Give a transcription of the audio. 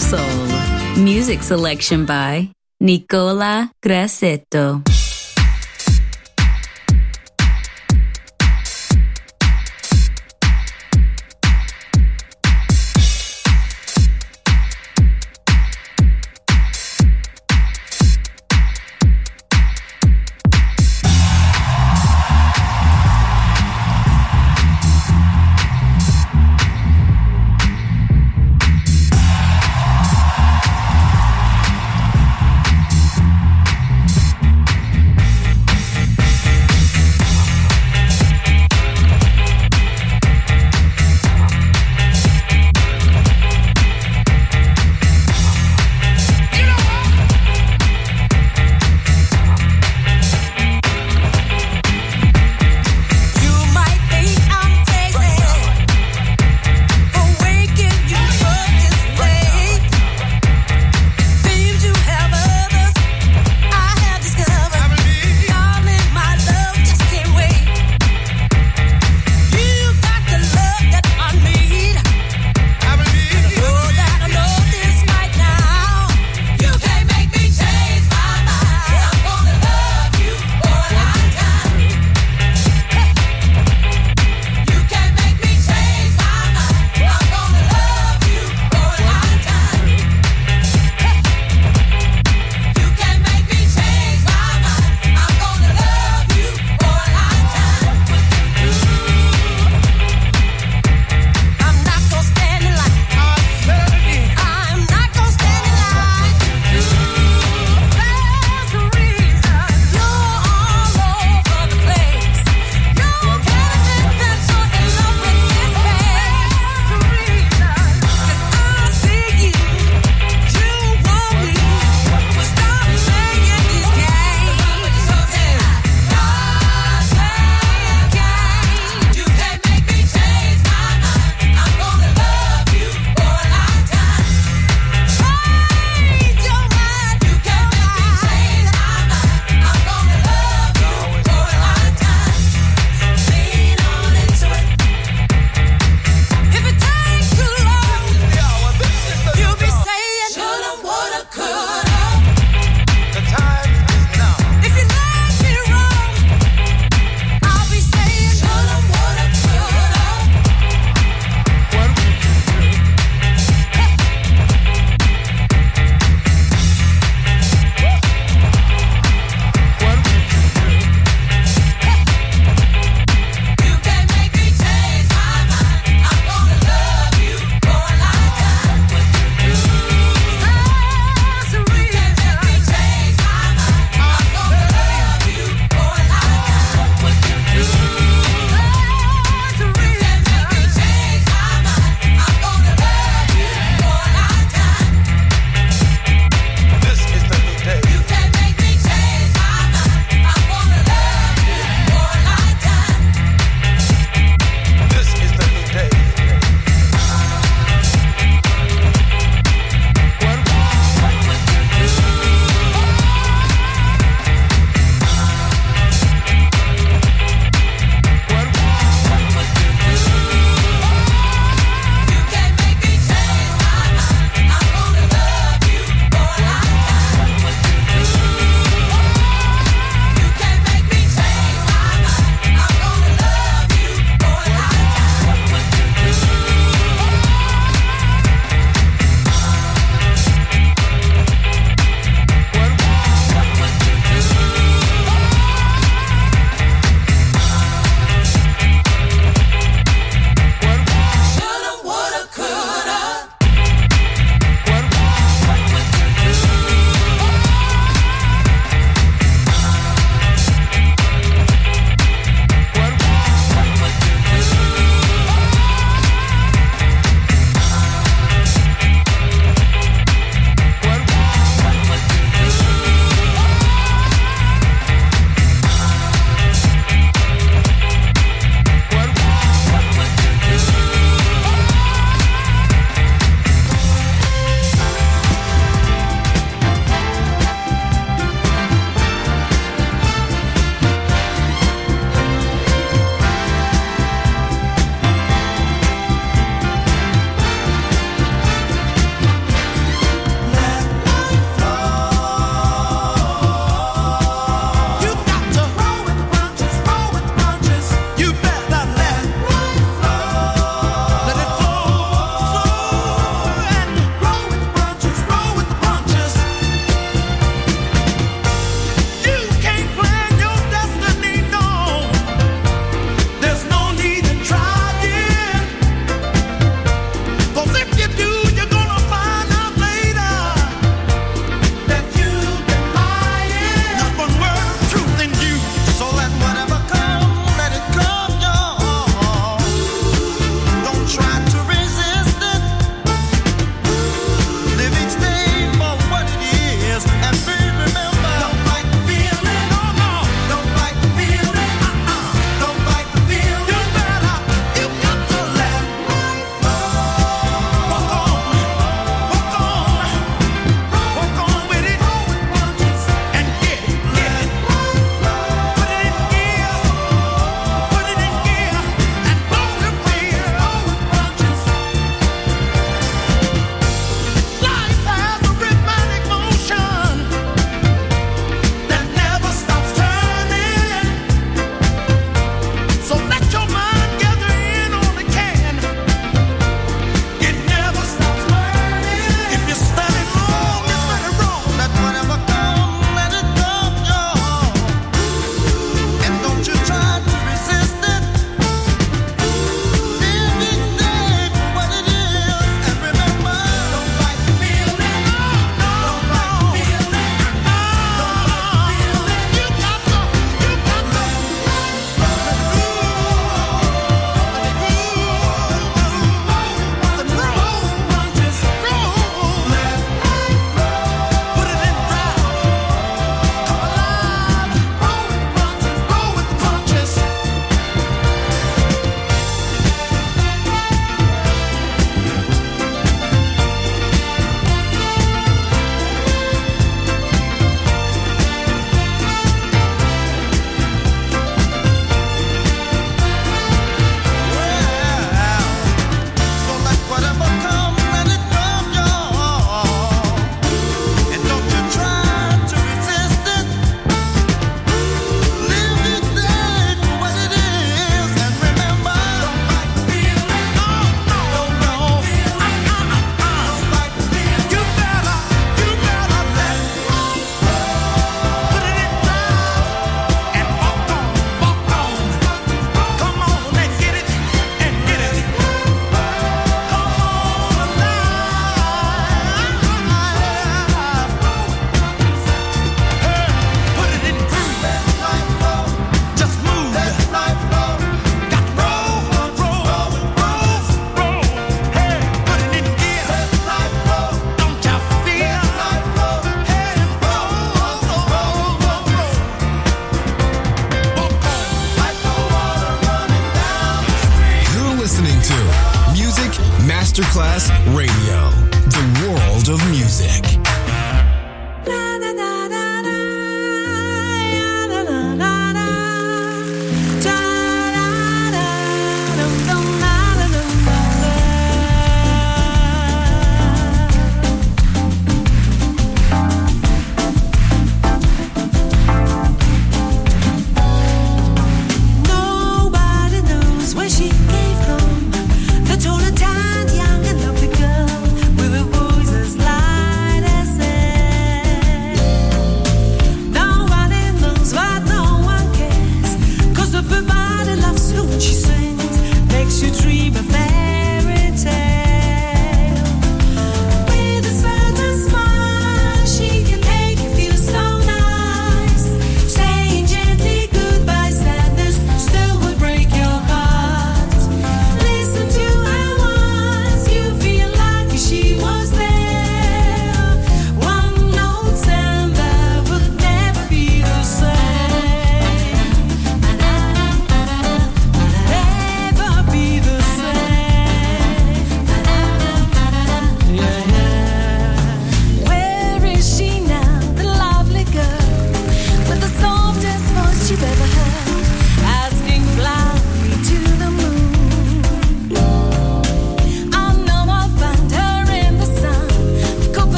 Soul. Music selection by Nicola Grassetto.